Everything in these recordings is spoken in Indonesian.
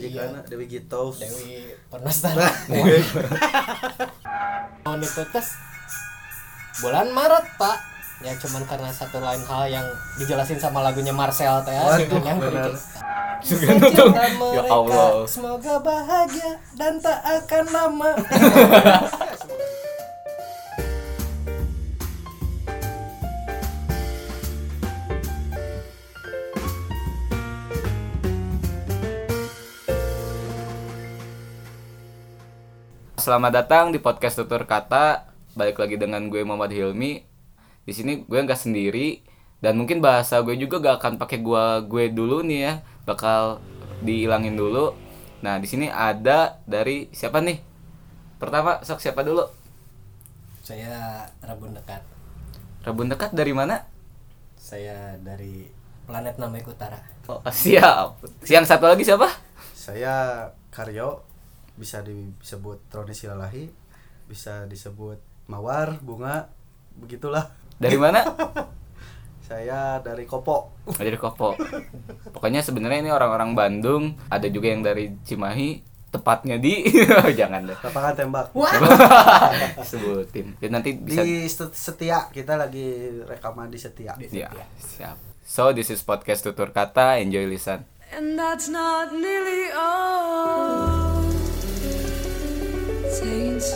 Majikana Dewi Gitos. Dewi Pernasta tahun itu tes? Bulan Maret pak. Ya cuman karena satu lain hal yang dijelasin sama lagunya Marcel teh. Ya, Waduh, yang benar. Cinta Ya mereka Allah. semoga bahagia dan tak akan lama Selamat datang di podcast Tutur Kata. Balik lagi dengan gue Muhammad Hilmi. Di sini gue nggak sendiri dan mungkin bahasa gue juga gak akan pakai gua gue dulu nih ya. Bakal dihilangin dulu. Nah, di sini ada dari siapa nih? Pertama, sok siapa dulu? saya Rabun dekat Rebun dekat dari mana? saya dari planet Namek Utara Oh, siap. Yang satu lagi siapa? Saya Karyo bisa disebut Troni Silalahi, bisa disebut Mawar, Bunga, begitulah. Dari mana? Saya dari Kopo. Oh, dari Kopo. Pokoknya sebenarnya ini orang-orang Bandung, ada juga yang dari Cimahi, tepatnya di jangan deh. Lapangan tembak. Sebutin. Ya, nanti bisa Di Set- Setia, kita lagi rekaman di Setia. Ya, siap. So, this is podcast tutur kata. Enjoy listen. And that's not nearly all. Love.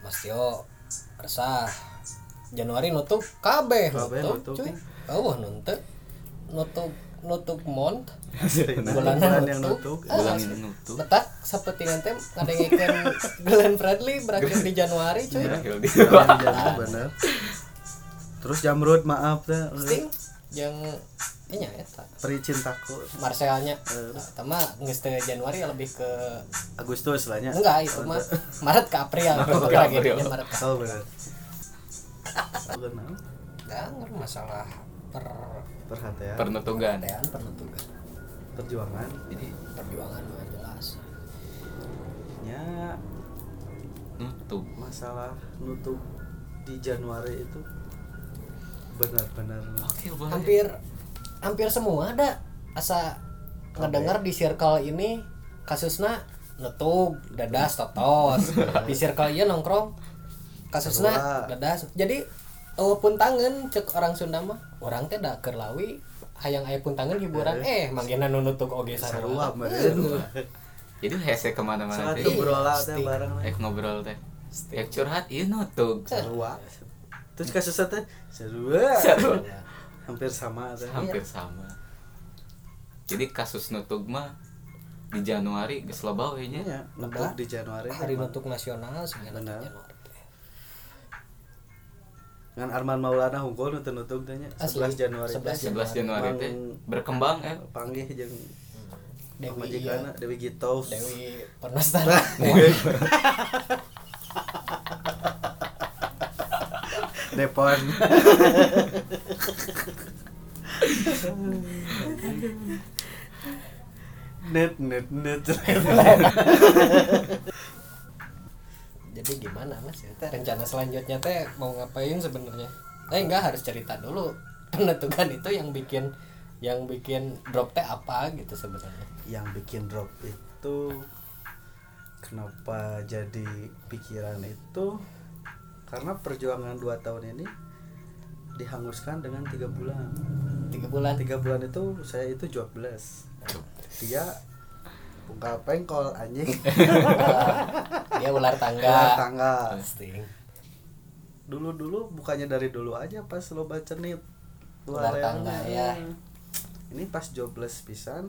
Mas Tio resah Januari nutup kabeh nutup cuy oh nutup nutup nutup month Nah, Bulan yang nutup. Ah, Bulan yang nutup. letak seperti nanti ngadengikeun Glenn Fredly berakhir di Januari cuy Bulan yang jatuh, bener. Terus Jamrud maaf deh. Sting yang ini ya eta Peri cintaku Marcelnya nah, sama geus teu Januari lebih ke Agustus lah nya. enggak itu mah Maret ke April ke tragedinya April. Maret ke Oh bener. Kenal? enggak nggak masalah per Perhatian. Pernutugan. perhatian penutugan Perjuangan. jadi perjuangan mah jelas Ya Nutup. masalah nutup di Januari itu benar-benar. Hampir hampir semua ada. Asa ngedengar di circle ini kasusnya nutup dadas totos. Di circle iya nongkrong kasusnya dadas. Jadi walaupun tangan cek orang Sunda mah orang teh da keur lawi hayang aya pun tangan hiburan. Eh. Manggina nu nutup oge sarua. meureun. Jadi hese ke mana-mana teh. Pasti. teh bareng Eh ngobrol teh. Curhat, iya nutup. sarua. Terus kasusnya teh. Sarua. Hampir sama teh. Hampir sama. Jadi kasus nutup mah di Januari geus loba we nya. Iya, di Januari. hari teh. nutup nasional sebenarnya Benar. Januari teh. Ngan Arman Maulana hungkul nutup nutup teh nya Asli. 11 Januari. teh. 11 Januari teh Emang- berkembang eh Panggih jeung Dewi Majikana iya, Dewi Gitos. Dewi Pernasta Depon. net net net. jadi gimana mas ya teh rencana selanjutnya teh mau ngapain sebenarnya eh enggak harus cerita dulu penentukan itu yang bikin yang bikin drop teh apa gitu sebenarnya Yang bikin drop itu kenapa jadi pikiran itu karena perjuangan dua tahun ini dihanguskan dengan tiga bulan. tiga bulan Tiga bulan itu saya itu jobless. Dia buka pengkol anjing. dia ular tangga Ular tangga. Pasti. dulu dulu bukannya dari dulu aja pas lo baca nih Ular tangga, ya. ini pas jobless pisan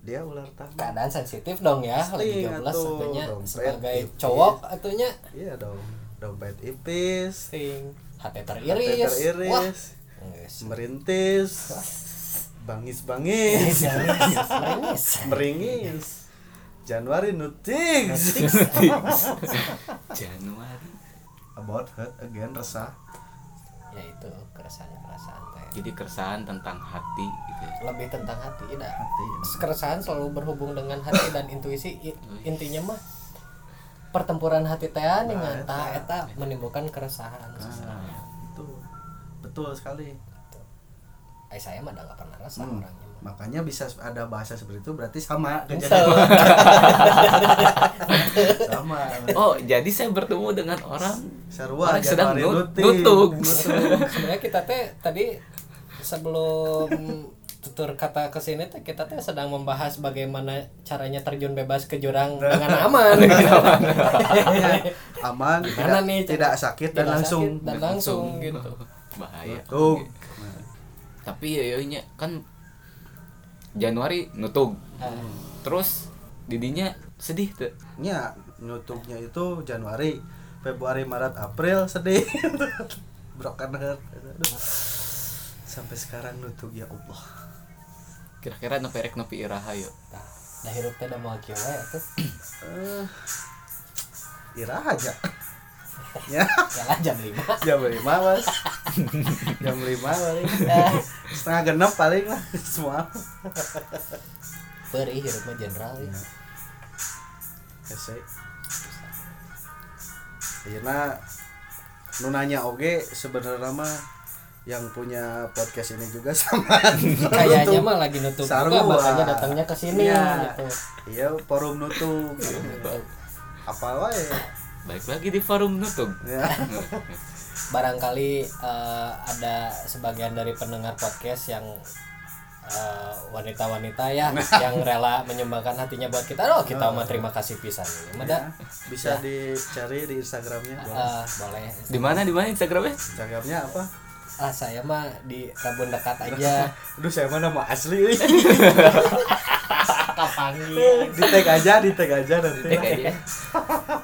dia ular tangga keadaan sensitif dong ya lagi Sting, 13 atuh, satunya dompet sebagai tipis. cowok atunya iya dong dompet ipis sing hati hati teriris wah teriris Nges. merintis bangis bangis Meringis. meringis Januari nutings Januari. about hurt again resah ya itu keresahan keresahan teh Jadi keresahan tentang hati gitu. ya. lebih tentang hati dah hati keresahan selalu berhubung dengan hati dan intuisi I- intinya mah pertempuran hati teh Nah, dengan eta. eta menimbulkan keresahan nah, itu betul sekali eh saya mah udah nggak pernah resah Hmm, orangnya makanya bisa ada bahasa seperti itu berarti sama sama Oh, jadi saya bertemu dengan orang Sarua Orang sedang Januari nut- Nuting. nutug. Nutug. sebenarnya kita teh tadi sebelum tutur kata ke sini teh kita teh sedang membahas bagaimana caranya terjun bebas ke jurang dengan aman. gitu. aman. Tidak, nih tidak sakit dan tidak langsung. sakit dan langsung gitu. Bahaya. Nutug. tapi ya nya kan Januari nutug Ah, terus didinya sedih tuh nya nutugnya itu Januari Februari Maret April sedih. Broken heart. Aduh. sampai sekarang nutug ya Allah kira-kira nu perek nepi iraha yuk nah, hirup teh da moal kieu wae tuh Eh, irah aja ya. Yalah jam 5 jam lima mas jam lima paling. Setengah genap paling lah semua. Beri hirup mah general ya. Hese. Ayeuna nu nanya oge sebenarnya mah yang punya podcast ini juga sama Kayaknya mah lagi nutup Sarua. juga makanya datangnya ke sini Iya. gitu. iya forum nutup apa wae balik lagi di forum nutug ya Barangkali eh, ada sebagian dari pendengar podcast yang eh, wanita-wanita ya yang rela menyumbangkan hatinya buat kita. Oh, kita mah terima kasih pisan ini. Mah da, bisa dicari di Instagramnya boleh. eh, boleh. di mana di mana instagramnya Instagramnya apa Ah, saya mah di Rabun dekat aja. aduh saya mana mau asli. Kapangi. di tag aja di tag aja nanti Tag aja.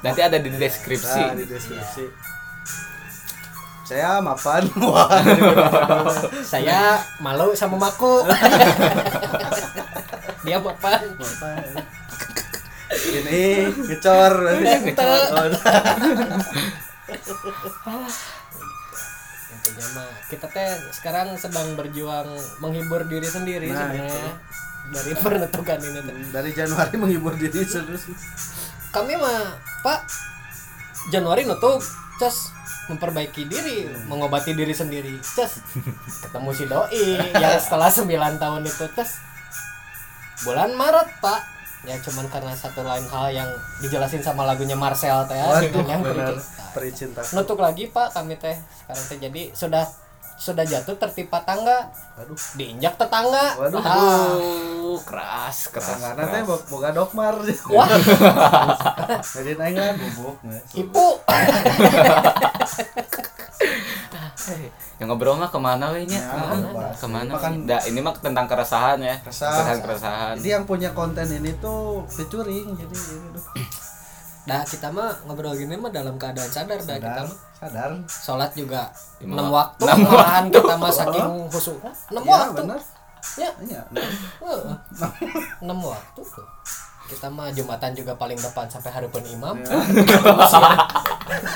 nanti ada di deskripsi Nah, di deskripsi. Saya mapan. Wah, Saya malu sama maku. Dia mapan. mapan. Ini ngecor. Ngecor. Intinya mah kita teh sekarang sedang berjuang menghibur diri sendiri Nah, sebenarnya. dari penentukan ini teh. Dari Januari menghibur diri terus. kami mah pak Januari nutup cas. Memperbaiki diri mengobati diri sendiri cas. Ketemu si doi yang setelah 9 tahun itu cas. Bulan Maret pak ya cuman karena satu lain hal yang dijelasin sama lagunya Marcel teh ya, berikut. Pericinta. nutup lagi pak kami teh sekarang teh jadi sudah sudah jatuh tertimpa tangga Waduh. diinjak tetangga Waduh. Ah, Aduh, keras keras Tangannya teh boga dokmar. wah Jadi naik lah bubuk. ibu yang ngobrol mah ke mana we nya Ya, Ke mana? bahas. ke mana Ini kan- sih? Dah, ini mah tentang keresahan ya Keresahan. keresahan keresahan Jadi yang punya konten ini tuh featuring jadi aduh. Nah kita mah ngobrol gini mah dalam keadaan sadar dah kita sadar, mah sadar. sholat juga enam wak- waktu enam malahan kita mah saking khusyuk enam Iya, waktu benar. ya Iya. heeh. enam waktu tuh kita mah jumatan juga paling depan sampai hari pun imam Ya.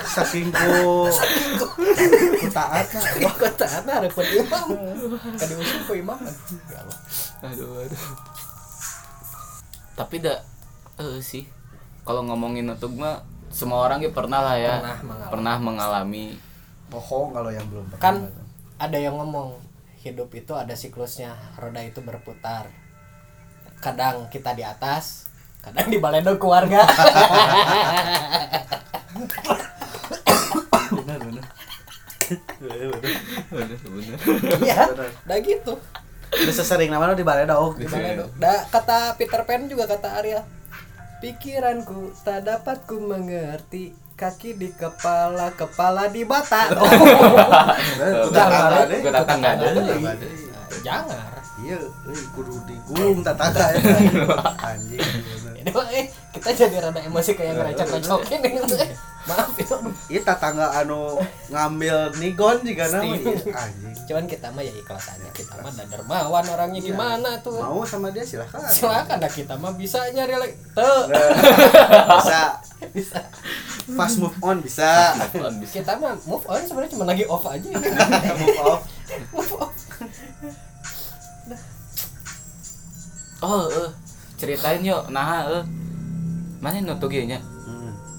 Saking ku ku taat nah. wah. kota hari pun imam. Kan diusung ku imam ya Allah. Aduh aduh. Tapi dah eh sih kalau ngomongin nutug mah semua orang ya pernah lah ya. Pernah mengalami. pernah mengalami. Bohong kalau yang belum pernah. kan ada yang ngomong hidup itu ada siklusnya roda itu berputar. Kadang kita di atas kadang di baledog keluarga benar benar. Iya, benar. Bener bener ya Benar. udah gitu. Udah sesering namanya di baledog di baledog da, kata Peter Pan juga kata Arya pikiranku tak dapat ku mengerti kaki di kepala kepala di bata oh, Udah Jangan, gue datang nggak ada jangan. Iya, euy kudu digulung tataga ya. Anjing. ini eh kita jadi rada emosi kayak ngerecek recokin ini maaf ya. Ieu tatangga anu ngambil nigon juga nama iya, cuman kita mah ya ikhlas aja kita mah ada dermawan orangnya Iya. gimana tuh? Mau sama dia silahkan. silakan dah kita mah bisa nyari lagi tuh bisa. Bisa. Fast move on bisa. Kita mah move on sebenarnya cuma lagi off aja. Move off. Move off. Oh eh. Ceritain yuk. Nah eh. Mana nutug ieu nya Hmm.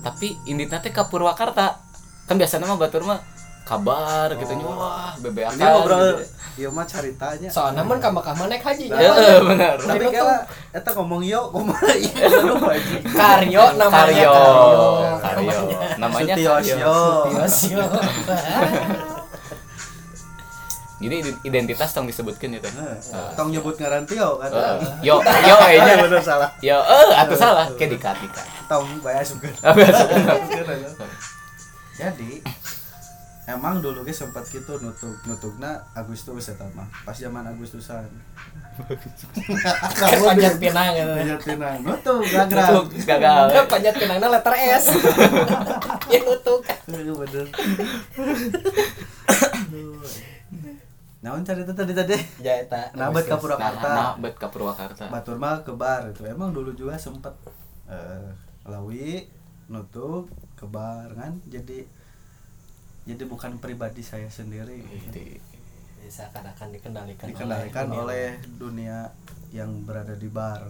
Tapi inditna teh ka Purwakarta kan biasanya mah batur mah kabar gitu nya wah bebeakan ini ngobrol gitu. Ieu mah caritanya. soalnya mun ka Mekah mah naik haji Nah. Heeh, benar. Tapi kala eta ngomong yo kumaha anjing. Karyo namanya Karyo. Karyo. Karyo. Namanya Sutiosyo. Karyo. Jadi ide- identitas tong disebutkan itu. Heeh. Tong nyebut ngaran Tio kan. Heeh. Yo yo Eh, nya. bener salah. Yo eh atuh salah ke dikat dikat. Tong bae asukeun. Jadi emang dulu ge sempat gitu nutup nutupna Agustus eta mah pas zaman Agustusan. Panjat pinang gitu. Banyak tenang. Nutup gagrag. Tutup gagal. Panjat pinangnya letter S. Ya nutuk. Iya bener. Naon cerita tadi tadi? Ya eta. Nah, bet ka Nah, Purwakarta. nah, bet ka Purwakarta. Batur mah ke bar itu. Emang dulu juga sempet eh lawi nutup ke bar kan. Jadi jadi bukan pribadi saya sendiri. Jadi, Seakan-akan dikendalikan, Dikendalikan dunia. oleh dunia yang berada di bar.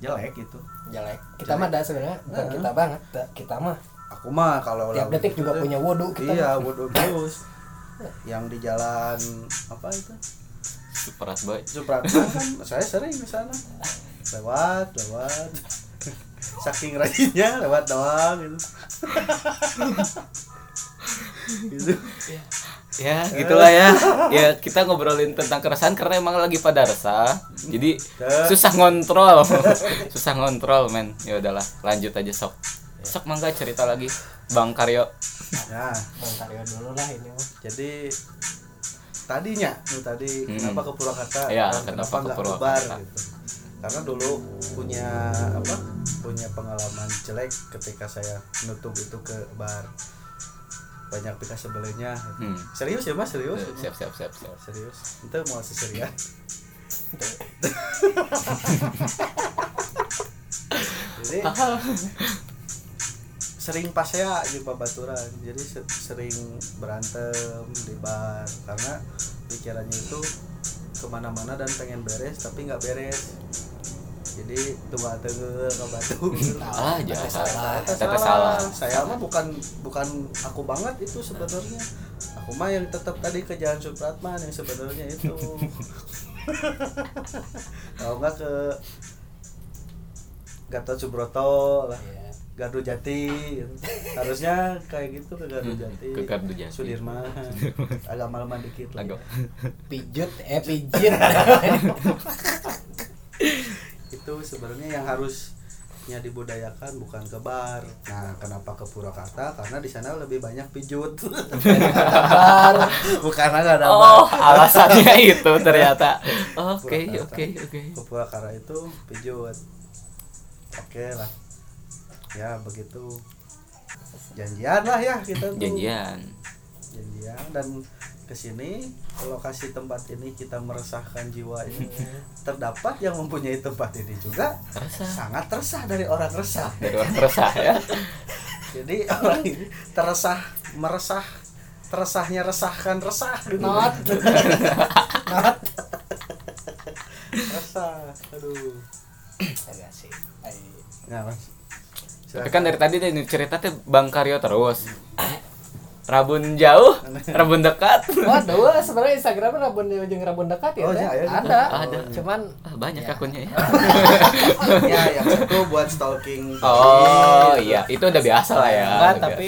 Jelek itu. jelek. Kita mah ada sebenarnya bukan Heeh. kita banget, kita mah Aku mah kalau tiap detik gitu juga punya wudhu kita. Iya, wudhu terus. Yang di jalan apa itu? Superat boy. Supratman kan saya sering ke sana. Lewat, lewat. Saking rajinnya lewat doang gitu. gitu. Ya, gitulah ya. Ya, kita ngobrolin tentang keresahan karena emang lagi pada resah. Jadi susah ngontrol. susah ngontrol, men. Ya udahlah, lanjut aja sok. Sok mangga cerita lagi. Bang Karyo. Nah, Bang Karyo dulu lah ini mah. jadi tadinya tuh tadi Hmm. kenapa ke Purwakarta Iya, dan kenapa ke Purwakarta. bar, gitu. Karena dulu punya apa? Punya pengalaman jelek ketika saya nutup itu ke bar. Banyak pika sebelumnya. gitu. Hmm. Serius ya Mas, serius. Eh, Siap, siap, siap, siap. Serius. Itu mau seserian. Jadi sering pas ya di babaturan jadi se- sering berantem di bar karena pikirannya itu ke mana-mana dan pengen beres tapi nggak beres jadi tua tengel ke batu Salah aja. Salah. Teteh salah. saya mah bukan bukan aku banget itu sebenarnya aku mah yang tetap tadi ke Jalan Supratman yang sebenarnya itu kalau nggak ke Gatot Subroto lah Iya. Gardu Jati gitu. harusnya kayak gitu ke Gardu Hmm, Jati ke Gardu Jati. Sudirman agak malaman dikit lah. Pijut eh pijit. itu sebenarnya yang harusnya dibudayakan bukan ke bar nah kenapa ke Purwakarta karena di sana lebih banyak pijut Bar. bukan ada Oh, bar alasannya itu ternyata. Oke, oke, oke. ke Purwakarta itu pijut oke lah ya begitu janjian lah ya kita tuh Janjian. janjian dan ke sini ke lokasi tempat ini kita meresahkan jiwa ini terdapat yang mempunyai tempat ini juga Resah. sangat resah dari orang resah Dari orang resah ya. jadi orang ini teresah meresah teresahnya resahkan resah gitu. Not. Not. resah aduh Agak sih. Ai. nah mas Tapi kan dari tadi deh cerita teh Bang Karyo terus. Rabun jauh, rabun dekat. Waduh, sebenarnya Instagram rabun jeung rabun dekat ya. Oh, iya, iya. Ada. Ada. Cuman Ah, banyak Ya. akunnya ya. ya yang satu buat stalking Oh iya, itu udah biasa lah ya. enggak tapi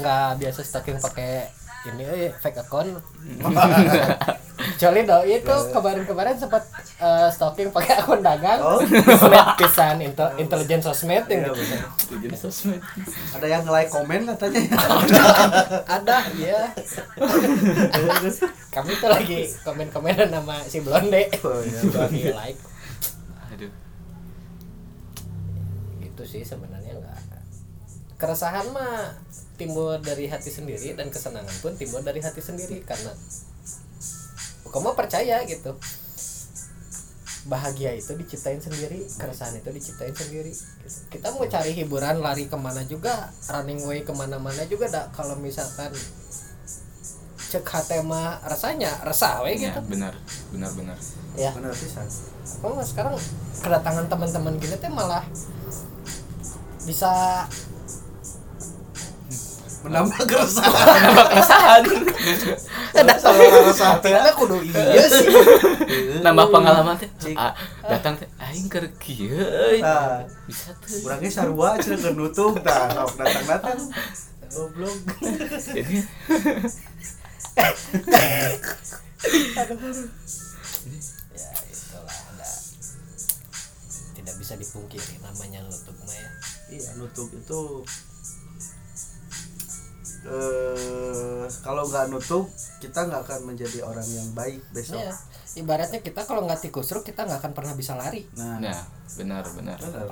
nggak biasa stalking pakai ini eh, fake account. Kecuali do itu kemarin-kemarin sempat eh, stalking pakai akun dagang. Oh. Sosmed pisan intel intelijen sosmed Iya, yang. Jadi sosmed. ada yang like komen katanya ada ya. Kami tuh lagi komen-komenan sama si Blonde. Oh, iya. Lagi like Aduh. gitu sih sebenarnya enggak keresahan mah timbul dari hati sendiri dan kesenangan pun timbul dari hati sendiri karena kamu percaya gitu. Bahagia itu diciptain sendiri keresahan itu diciptain sendiri gitu. kita mau cari hiburan lari ke mana juga running way ke mana-mana juga dak. Kalau misalkan cek mah rasanya resah we Ya, gitu. benar, benar, benar. ya. Bener pisan kamu sekarang kedatangan teman-teman gini teh malah bisa menambah keresahan Kenapa keresahan? salah rasa Ternyata kudu iya sih. nambah pengalaman teh ah, datang teh aing keur kieu euy. Nah, bisa tuh Kurangnya sarua cenah keur nutup tah sok datang-datang. Goblok. jadi ya itulah ada tidak bisa dipungkiri namanya nutup mah ya. Iya, nutup itu eh kalau nggak nutup kita nggak akan menjadi orang yang baik besok. Iya. Ibaratnya kita kalau nggak tikusruk kita nggak akan pernah bisa lari. Nah, nah benar benar benar.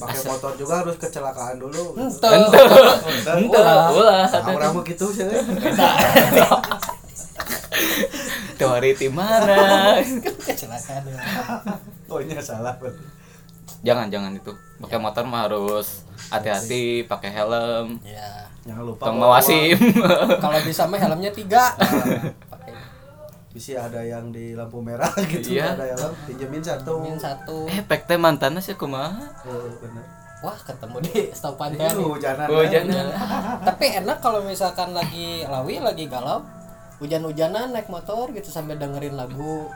pakai motor juga harus kecelakaan dulu. Ente. ente ulah Nah, orang mau gitu sih. teori di mana Kecelakaan. ya. Oh, ini salah. jangan jangan itu pakai motor mah harus hati-hati pakai helm Ya. Jangan lupa tong mawasim Kalau bisa mah helmnya tiga. Pakai Bisa ada yang di lampu merah gitu, Iya. ada yang pinjemin satu. min satu. eh pek teh mantannya sih kumaha Eh, bener. Wah ketemu di stopan teh. hujanan. jangan Tapi enak kalau misalkan lagi lawi, lagi galau, hujan-hujanan naik motor gitu sambil dengerin lagu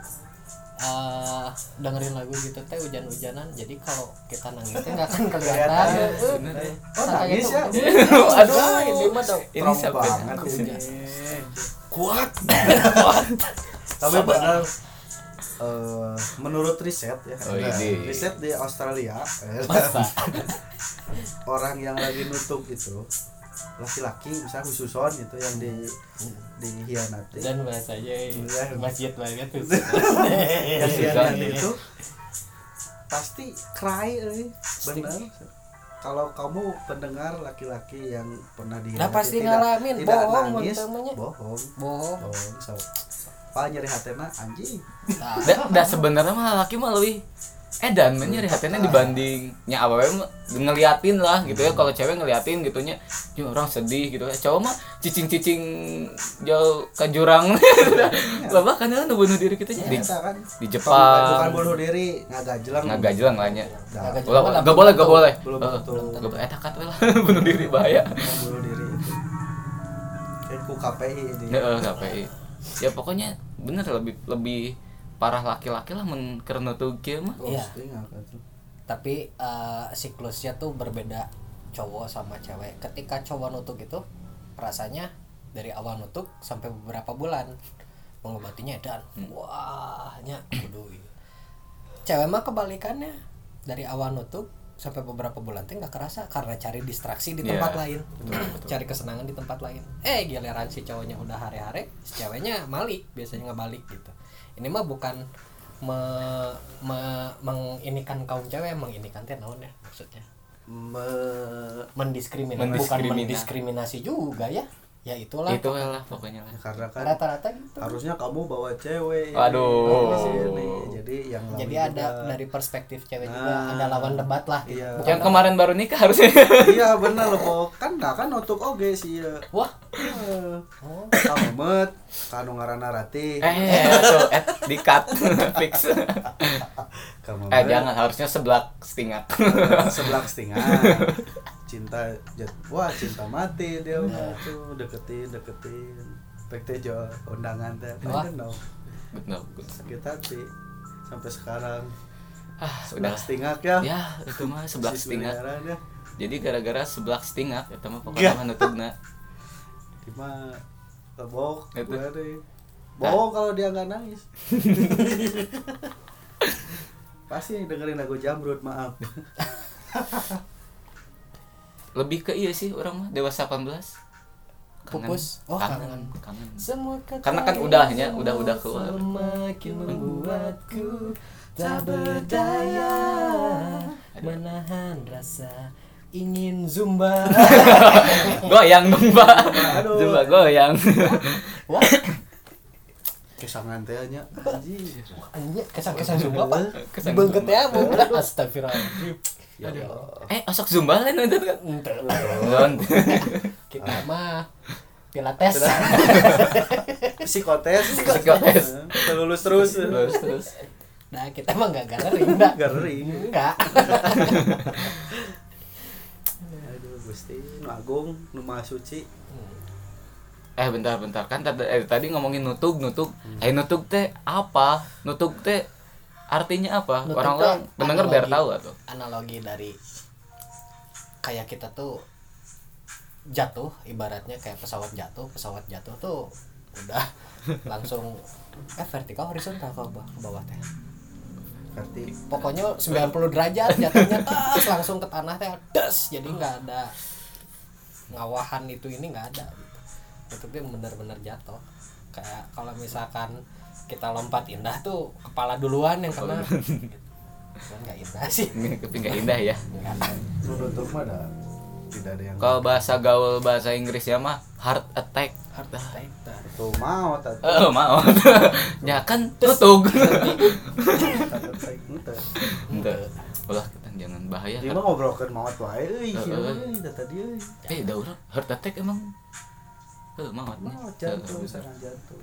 eh dengerin lagu gitu teh hujan-hujanan jadi kalau kita nangis teh nggak akan kelihatan Kelihatan. bener ya. Oh, nangis ya? aduh ini mah dong ini siapa ini. kuat Tapi benar eh, menurut riset ya, Oh, nah, ini. riset di Australia, eh, orang yang lagi nutup itu laki-laki misalnya khususon gitu yang di dihianati dan bahasanya Iya. masjid banget tuh. Yang itu pasti cry eh. benar kalau kamu pendengar laki-laki yang pernah dihianati Nah, pasti tidak, ngalamin. tidak Bohong, nangis bohong. Bohong. Bohong so, apa nyeri hatena anjing. Nah, da, da sebenarnya mah laki mah lebih edan mah nyari hatinya dibandingnya mah ngeliatin lah gitu ya. Kalau cewek ngeliatin gitunya ya orang sedih gitu. Ya cowok mah cicing-cicing jauh ke jurang. Loba kan nu bunuh diri kita di, Eta kan. di Jepang. bukan bunuh diri ngagajelang ngagajelang lah nya. Nah, Ngagajelang. ulah Belum gak boleh gak tentu. boleh. Belum Eh, tentu. gak boleh eta kat we lah. Bunuh diri bahaya. bunuh diri ku KPI ini. Heeh, KPI. Ya pokoknya bener lebih lebih parah laki-laki lah men karena tuh mah. Iya. Tuh? tapi eh, siklusnya tuh berbeda cowok sama cewek ketika cowok nutuk itu rasanya dari awal nutuk sampai beberapa bulan mengobatinya dan wahnya kudu ieu. cewek mah kebalikannya dari awal nutuk sampai beberapa bulan teh nggak kerasa karena cari distraksi di Iya, tempat lain cari kesenangan di tempat lain eh giliran si cowoknya udah hari-hari si ceweknya malik biasanya ngebalik gitu ini mah bukan me, me, menginikan kaum cewek menginikan teh naon ya maksudnya Me- mendiskriminasi bukan Mendiskrimina. mendiskriminasi juga ya ya itulah Itu lah pokoknya lah. ya karena kan rata-rata gitu harusnya kamu bawa cewek Aduh. di sini. jadi yang lawan jadi ada juga. dari perspektif cewek juga Nah, ada lawan debat lah gitu. iya. Bukan Yang kemarin baru nikah harusnya. iya bener loh kan nah kan nutup oge sih ya wah Eh, oh, kamemet kanu ngaranna rati eh, tuh eh di cut fix. kamemet Eh jangan harusnya sebelah stingak. sebelah setengah cinta jat wah cinta mati dia mah tuh deketin deketin. Teh jo undangan teh Wah. kan no Betul. sakit hati sampai sekarang. Ah, sebelah udah. stingak ya. Ya, itu mah sebelah ya Jadi gara-gara sebelah stingak eta mah pokoknya mah nutupna. Cuma bohong Itu. gue deh bohong kalau dia nggak nangis. Pasti dengerin lagu jamrut maaf Lebih ke iya sih orang mah dewasa 18. Pupus. Oh, kangen. kangen. kangen. semua kata Karena kan udahnya, udah- udah keluar. semakin membuatku tak berdaya menahan rasa ingin zumba goyang dong, Pak. Aduh. Coba goyang. wah kesangan teh nya anjing anjir kesan-kesan zumba pak Kesan dibengket zumba. ya bu astagfirullahaladzim ya Allah. eh, osok zumba lain itu kan. Ente. Non. kita mah pilates psikotes. Psikotes. Eh, lulus terus. Terus terus. nah kita mah nggak gathering dah garing. Enggak aduh gusti. Nu agung nu maha suci. Eh bentar bentar. Kan tadi eh, tadi ngomongin nutug nutug eh nutug teh apa? Nutug teh artinya apa orang-orang pendengar biar analogi. tahu atau analogi dari kayak kita tuh jatuh ibaratnya kayak pesawat jatuh pesawat jatuh tuh udah langsung eh vertikal horizontal ke bawah, ke bawah teh Berarti pokoknya 90 derajat jatuhnya tas langsung ke tanah teh des jadi nggak ada ngawahan itu ini nggak ada gitu. itu dia benar-benar jatuh kayak kalau misalkan kita lompat indah tuh kepala duluan yang kena. Gitu. Nggak indah sih. Tapi nggak indah ya. Mah ada tidak ada yang kalau bahasa gaul bahasa Inggrisnya mah heart attack. Heart attack tuh mau tadi oh mau ya kan nutug ente ulah kita jangan bahaya. Dia mah ngobrolkan maut wae euy tadi euy? Eh udah urang heart attack emang? Eh mau maut jantung serangan jantung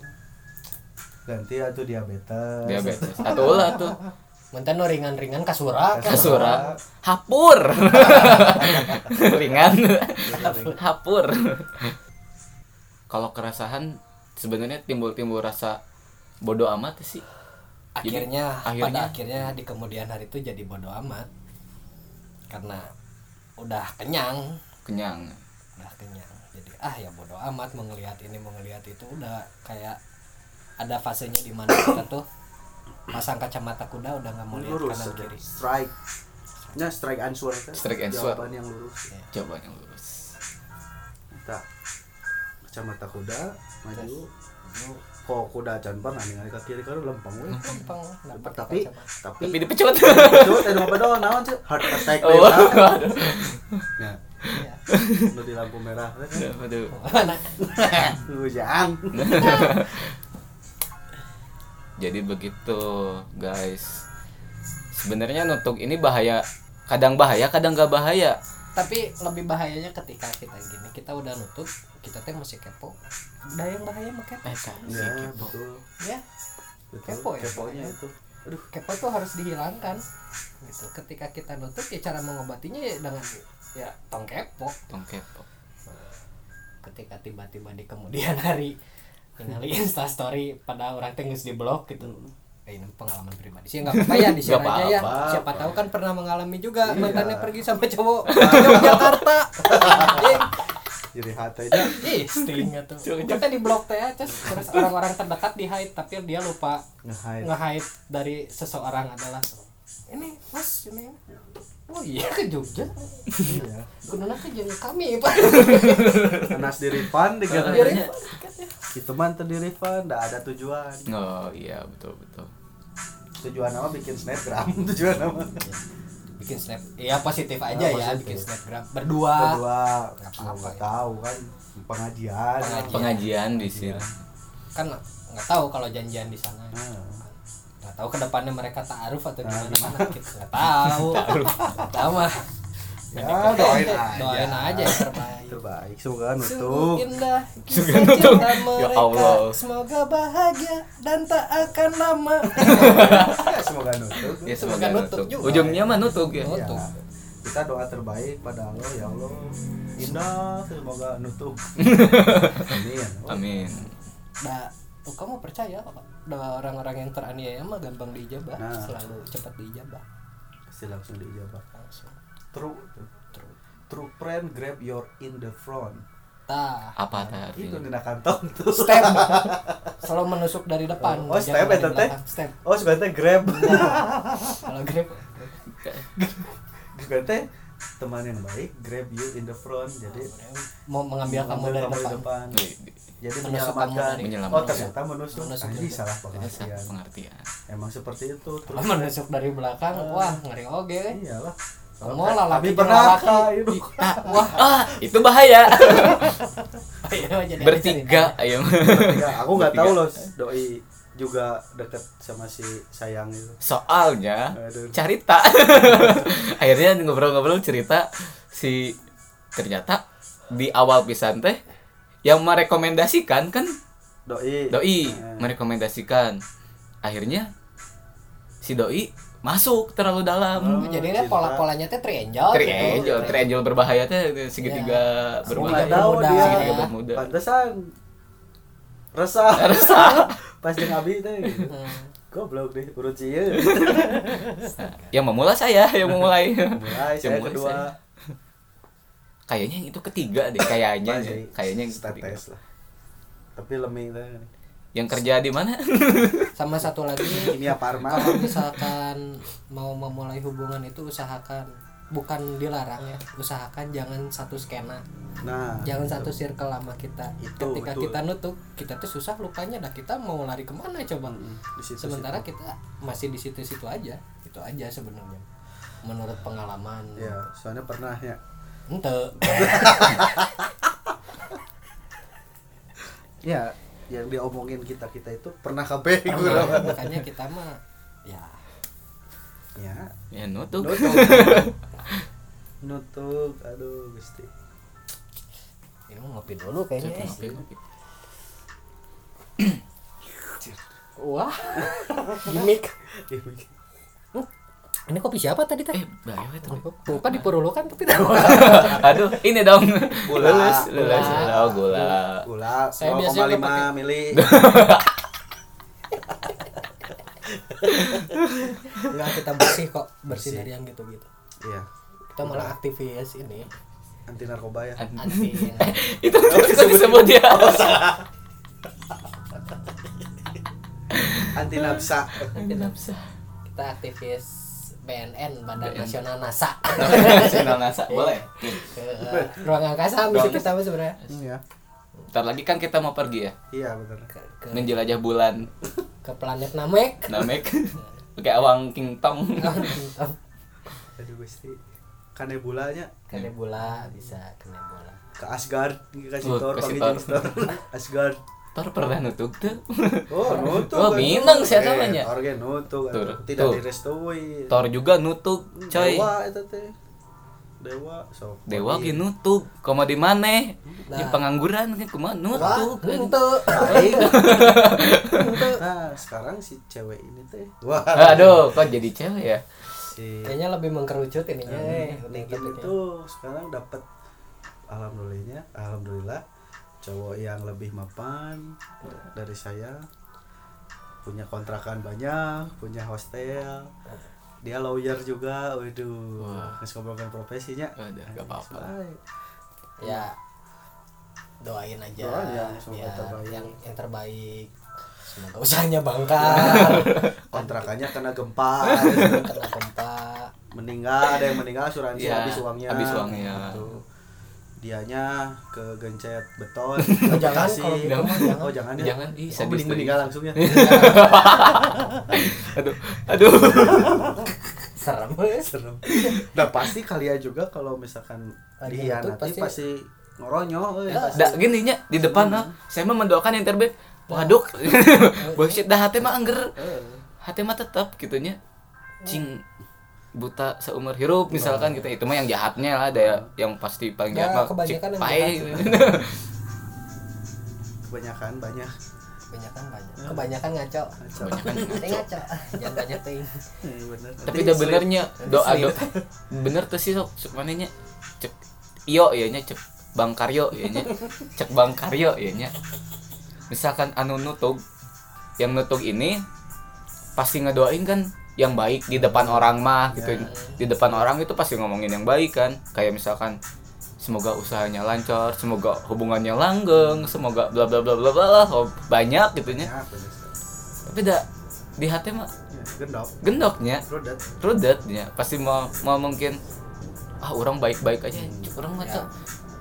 ganti atuh diabetes. Diabetes. Atau ulah tuh. Menten nu ringan-ringan kasura. Kasura. Hapur. Ringan. Hapur. Kalau keresahan sebenarnya timbul-timbul rasa bodoh amat sih. Akhirnya, Jadi, pada akhirnya- akhirnya di kemudian hari itu jadi bodoh amat. Karena udah kenyang. Kenyang. Udah kenyang. Jadi ah ya bodoh amat mau ngelihat ini mau ngelihat itu. Udah kayak ada fasenya di mana kita tuh pasang kacamata kuda udah nggak mau lihat lurus kanan kiri. Strike. Nya strike answer kan Strike answer. jawaban yang lurus. Coba yang lurus. Kita kacamata kuda maju. Kok kuda can pernah ningali ka kiri kan lempeng we gampang dapat tapi tapi tapi dipecut. itu tadi apa doang naon sih? Heart attack oh aduh ya Iya. nu di lampu merah kan? Aduh hujan jadi begitu guys. Sebenarnya nutuk ini bahaya kadang bahaya kadang gak bahaya. Tapi lebih bahayanya ketika kita gini kita udah nutup kita teh masih kepo. Udah yang bahaya mah kepo? Eh kan si ya kepo. betul. Ya betul. Kepo ya? keponya itu. Aduh. Kepo tuh harus dihilangkan. Gitu. Ketika kita nutup ya cara mengobatinya ya dengan ya tong kepo. Tong kepo. Ketika tiba-tiba di kemudian hari ningali insta story pada orang tengus di blog gitu. Eh, ini pengalaman pribadi sih nggak apa-apa ya di share Nggak aja ya. apa-apa. siapa tahu kan pernah mengalami juga Iya. mantannya pergi sama cowok Yogyakarta Anjing. jadi hatanya ih sting gitu kita di blog teh aja terus orang-orang terdekat di hide tapi dia lupa nge-hide. dari seseorang adalah. Ini mas ini. Oh iya ke Jogja. Iya. Gunanya ke jeung kami pak. Anas di refund di gara itu mah teu di refund nggak ada tujuan. Oh iya betul betul. Tujuan apa? Bikin snapgram. Tujuan apa? Bikin snap iya positif aja ya positif. bikin snapgram. Berdua. Berdua. Apa-apa ya. tahu kan. Pengajian. Pengajian. pengajian di sini kan nggak tahu kalau janjian di sana. Nah, nggak tahu ke depannya mereka taaruf atau Nah, gimana kan kita nggak tahu. Nggak tahu mah ya doain aja. Doain aja. Yang terbaik terbaik semoga nutup. Indah kisah nutup. Ya Allah. Semoga bahagia dan tak akan lama. Ya semoga nutup. Ya Semoga semoga nutuk nutuk juga. ujungnya mah nutuk ya. Ya, kita doa terbaik pada Allah. Ya Allah. Indah. Semoga nutup. Amin. Amin. Nah, oh, kamu percaya ada orang-orang yang teraniaya mah gampang diijabah. Nah. Selalu cepat diijabah. Pasti langsung diijabah. Langsung true True. true friend grab your in the front. Tah. Apa itu tadi di kantong tuh. Step Selalu menusuk dari depan. Oh, step dari eta teh? Step oh sebenarnya grab. Kalau grab juga teh teman yang baik grab you in the front. Jadi Mau mengambil kamu dari Mengambil depan. jadi Menusuk menyelamatkan. kamu dari- Menyelamatkan. oh ternyata menusuk. Menusuk salah ini pengertian. Salah pengertian. Emang seperti itu. Terus menusuk dari belakang Wah ngeri oge. Iyalah Kalau lah tapi pernah itu Ah, Wah ah itu bahaya. Bertiga ayo. Ya, aku nggak tahu loh doi juga deket sama si sayang itu. Soalnya Aduh. cerita. Akhirnya ngobrol-ngobrol cerita si ternyata di awal pisan teh yang merekomendasikan kan? Doi. Doi Eh. merekomendasikan. Akhirnya si doi masuk terlalu dalam. Oh, Jadi ini cinta. pola-polanya teh triangle triangle gitu. triangle berbahaya teh segitiga aku berbahaya tahu Bermuda. dia segitiga bermuda. pantesan resah. Resah. Pas jeung abi teh gitu. goblok deh urut cieu yang memulai saya yang memulai. Mulai Yang saya mulai kedua. saya. kayaknya yang itu ketiga deh kayaknya kayaknya yang ketiga. lah. Tapi leming teh yang kerja di mana? Sama satu lagi kimia parma kalau misalkan mau memulai hubungan itu usahakan bukan dilarang ya usahakan jangan satu skena nah jangan itu. satu circle sama kita. Itu, ketika betul. kita nutup kita tuh susah lupanya. Dah kita mau lari ke mana coba? Mm, di situ- sementara situ. kita masih di situ-situ aja. Itu aja sebenarnya. Menurut pengalaman. Ya soalnya pernah ya. Ente. Ya yang diomongin kita kita itu pernah kabeh Pernah, kurang makanya kita mah ya. Ya. Ya nutup nutup nutup aduh gusti. Ini mah ngopi dulu kayaknya Ngopi, ngopi. wah. Gimmick ini kopi siapa tadi teh? Eh bahaya itu Lupa dipurulukan tapi tahu. aduh ini dong. Gula, lulus lulus gula. oh gula. Gula Saya biasanya nggak 0,5 pakai- mili. Enggak kita bersih kok, bersih Bersih. dari yang gitu-gitu. iya. Kita malah aktivis ini. Anti narkoba ya? An- anti. Itu itu disebut dia. Anti nafsa. Anti nafsa. Kita aktivis BNN Badan BNN. Nasional NASA. Nasional NASA boleh. Ke eh, ruang angkasa misi Ruang- kita mah sebenarnya. iya. Ntar lagi kan kita mau pergi ya? Iya benar Ke, ke, menjelajah bulan. ke planet Namek. Namek. Pakai awang King Tong. Aduh gusti. Kan nebulanya ke nebula bisa ke nebula. ke Asgard kasih Oh, Thor kasih pakai Thor. jenis Thor Asgard Thor pernah nutup tuh oh nutup Oh, kan. minang sih Eh, namanya. Thor ge nutup Tuh, atuh. tidak tuh. direstui Thor juga nutup coy dewa itu teh dewa sok Dewa ge nutup komo di mana di Nah. pengangguran kan kumaha nutup Itu. nah sekarang si cewek ini teh wah aduh kok jadi cewek ya si Kayaknya lebih mengkerucut ininya eh. Ningin topiknya. itu sekarang dapat alhamdulillahnya alhamdulillah cowok yang lebih mapan dari saya punya kontrakan banyak punya hostel. Dia lawyer juga waduh nggak ngobrolkan profesinya. Nggak apa-apa. Ya doain aja Doain ya, semoga biar terbaik. yang yang terbaik. Semoga usahanya bangkar kontrakannya kena gempa. Kena gempa. Meninggal ada yang meninggal asuransi Iya, habis uangnya. habis uangnya. Gitu. Dianya ke gencet beton Oh, jangan, Kasih. kalau gitu mah jangan. oh jangan. ya? Jangan, ih, oh, mending meninggal langsung ya? Aduh aduh. Serem wes serem. Nah pasti kalian juga kalau misalkan dihianati pasti, pasti- ngoronyo euy, Ya, pasti. da gini nya di depan ah. Saya mah mendoakan yang terbaik. Waduh. Bullshit dah hati mah angger. Hati mah tetap gitunya cing buta seumur hirup misalkan gitu. Itu mah yang jahatnya lah ada ya- yang pasti paling Ya, jahat mah kebanyakan yang pae. kebanyakan banyak. Kebanyakan banyak. Kebanyakan ngaco. Kebanyakan ngaco. Jangan banyak ting bener. tapi udah benernya doa doa. Bener tuh sih sok. Mananya cek iyo iya nya cek bang karyo iya nya. Cek bang karyo iya nya. Misalkan anu nutup yang nutup ini pasti ngedoain kan yang baik di depan orang mah gitu. Di depan orang itu pasti ngomongin yang baik kan. Kayak misalkan semoga usahanya lancar semoga hubungannya langgeng semoga bla bla bla bla bla lah oh, banyak gitunya Ya, tapi dah di hati mah Ya, gendok. gendoknya rudet. Ya pasti mau mau mungkin ah orang baik-baik aja orang mah Ya.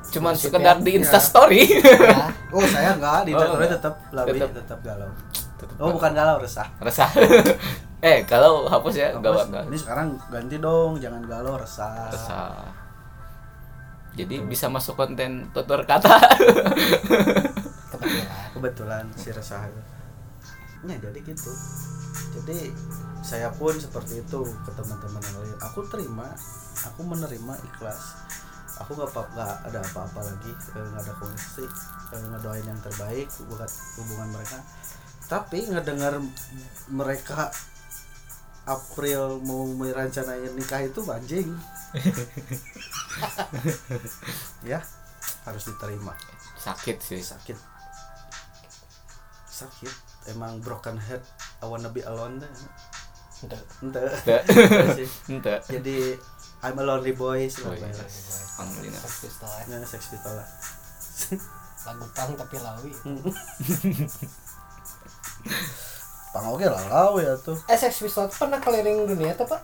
cuman Prinsip sekedar di Insta Story ya oh saya enggak di oh, enggak. tetap lebih Tetap. tetap galau. Tetep oh bukan galau resah. Resah eh kalau hapus ya? Hapus. gawat gak ini sekarang ganti dong jangan galau resah. Resah. Jadi bisa masuk konten tutur kata. Kebetulan kebetulan si resah. Itu ya jadi gitu. Jadi saya pun seperti itu ke teman-teman yang lain. Aku terima aku menerima ikhlas. Aku nggak apa nggak ada apa-apa lagi eh, nggak ada koneksi eh, ngedoain yang terbaik buat hubungan mereka. Tapi ngedengar mereka April mau merencanain nikah itu anjing. Ya harus diterima. Sakit sih. Sakit. Sakit. Emang broken heart. I wanna be alone. Ente Ente. jadi I'm a lonely boy sih Oh, lah, iya. Bang. Panglina. Sex Pistol ya. Ya, Sex Pistol lah. Lagu pang tapi lawi Pang oke lah lau ya tuh. Eh Sex Pistol pernah keliling dunia tuh pak?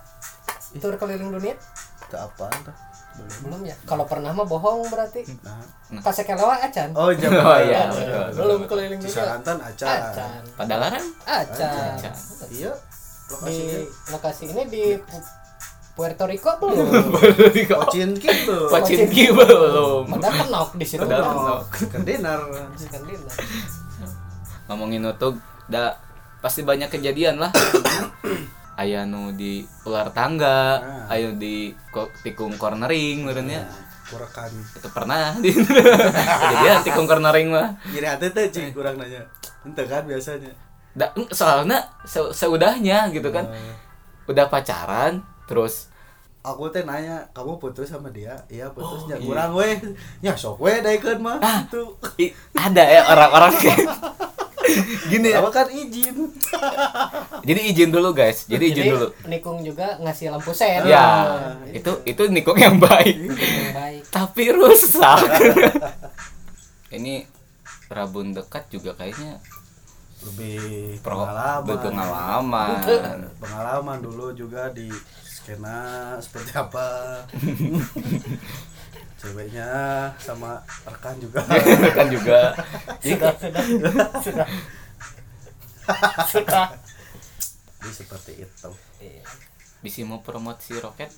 Tur keliling dunia? Itu apa tuh? Belum. Belum ya? Kalau pernah mah bohong berarti. Nah. pas kelewa acan oh jangan Oh, iya, Oh, betul, belum keliling dunia. Cisarantan acan acan Padalaran? acan Acan. iya. Lokasinya di lokasi ini di Pu- Puerto Rico belum? Pocin gitu Pacinki belum. padahal kenok di situ Padahal kan. kenok. dinner. Kan dinner. Ngomongin nutug, da pasti banyak kejadian lah. Aya nu di ular tangga, Ah. aya di tikung cornering meureunnya. kurakan Itu pernah di kejadian tikung cornering mah. jadi hati tuh cik kurang nanya ente kan biasanya Da, soalnya se- seudahnya gitu kan. Oh. Udah pacaran terus aku teh nanya kamu putus sama dia iya Oh, nya iya. kurang weh nya sok weh daikeun mah Ah. itu ada ya orang-orang kayak gini ya. apa kan izin Jadi izin dulu guys. Jadi izin dulu. Nikung juga ngasih lampu sen Ya, itu itu nikung yang baik. yang baik Tapi rusak. Ini rabun dekat juga kayaknya lebih pro pengalaman berpengalaman. pengalaman dulu juga di skena seperti apa ceweknya sama rekan juga kan juga. sudah sudah sudah sudah jadi seperti itu Bisa mau promosi roket.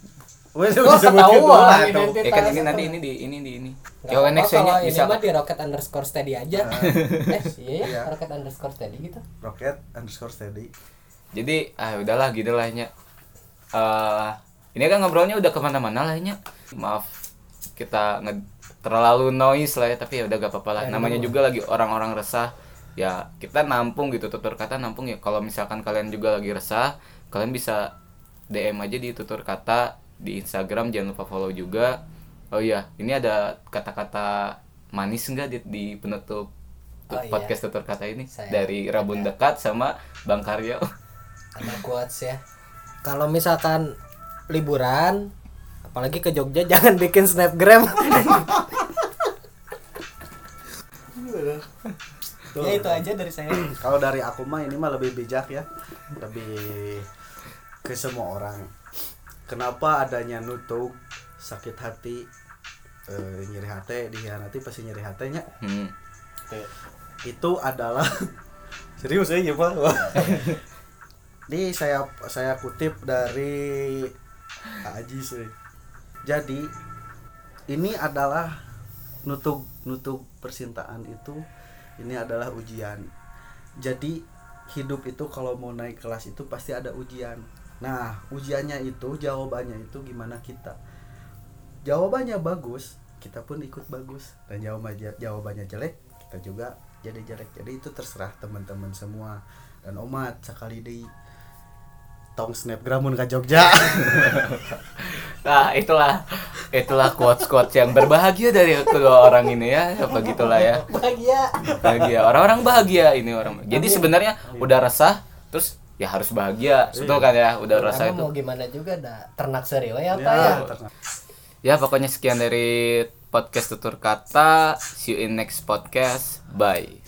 Wes Oh, ketahuan. Ya kan ini nanti ini di ini di ini. Apa-apa next kalau nya ini bisa mah di rocket underscore steady aja eh iya ya Iya. rocket underscore steady gitu rocket underscore steady Jadi ah udahlah gitu lah nya. Eh ini kan ngobrolnya udah ke mana-mana lah nya. Maaf kita nge terlalu noise lah ya tapi ya udah gak apa-apa lah. Namanya juga lagi orang-orang resah. Ya kita nampung gitu tutur kata nampung ya. Kalau misalkan kalian juga lagi resah, kalian bisa DM aja di tutur kata di Instagram jangan lupa follow juga. Oh iya, ini ada kata-kata manis enggak di, di penutup Oh, iya. podcast tutur kata ini Saya dari Rabun Dekat sama Bang Karyo. ada quotes ya kalau misalkan liburan apalagi ke Jogja jangan bikin snapgram. Ya itu aja dari saya. Kalau dari aku mah ini mah lebih bijak ya. Lebih ke semua orang. Kenapa adanya nutuk sakit hati eh, nyeri hati dihianati pasti nyeri hatinya? Hmm. itu adalah serius ya pak ini saya saya kutip dari Aji sih jadi ini adalah nutuk nutuk persintaan itu ini adalah ujian. Jadi hidup itu kalau mau naik kelas itu pasti ada ujian. Nah ujiannya itu jawabannya itu gimana kita? Jawabannya bagus kita pun ikut bagus. Dan jawabannya jawabannya jelek kita juga jadi jelek. Jadi itu terserah teman-teman semua. Dan omat sekali di tong snapgram mun ka Jogja Nah, itulah itulah quotes-quotes yang berbahagia dari kedua orang ini ya. Apa gitulah ya. bahagia Bahagia. Orang-orang bahagia ini orang. Jadi sebenarnya udah resah terus ya harus bahagia. Betul kan ya? Udah resah Karena itu. mau gimana juga dah ternak seriwe apa Ya, ya ternak. Ya, pokoknya sekian dari podcast tutur kata. See you in next podcast. Bye.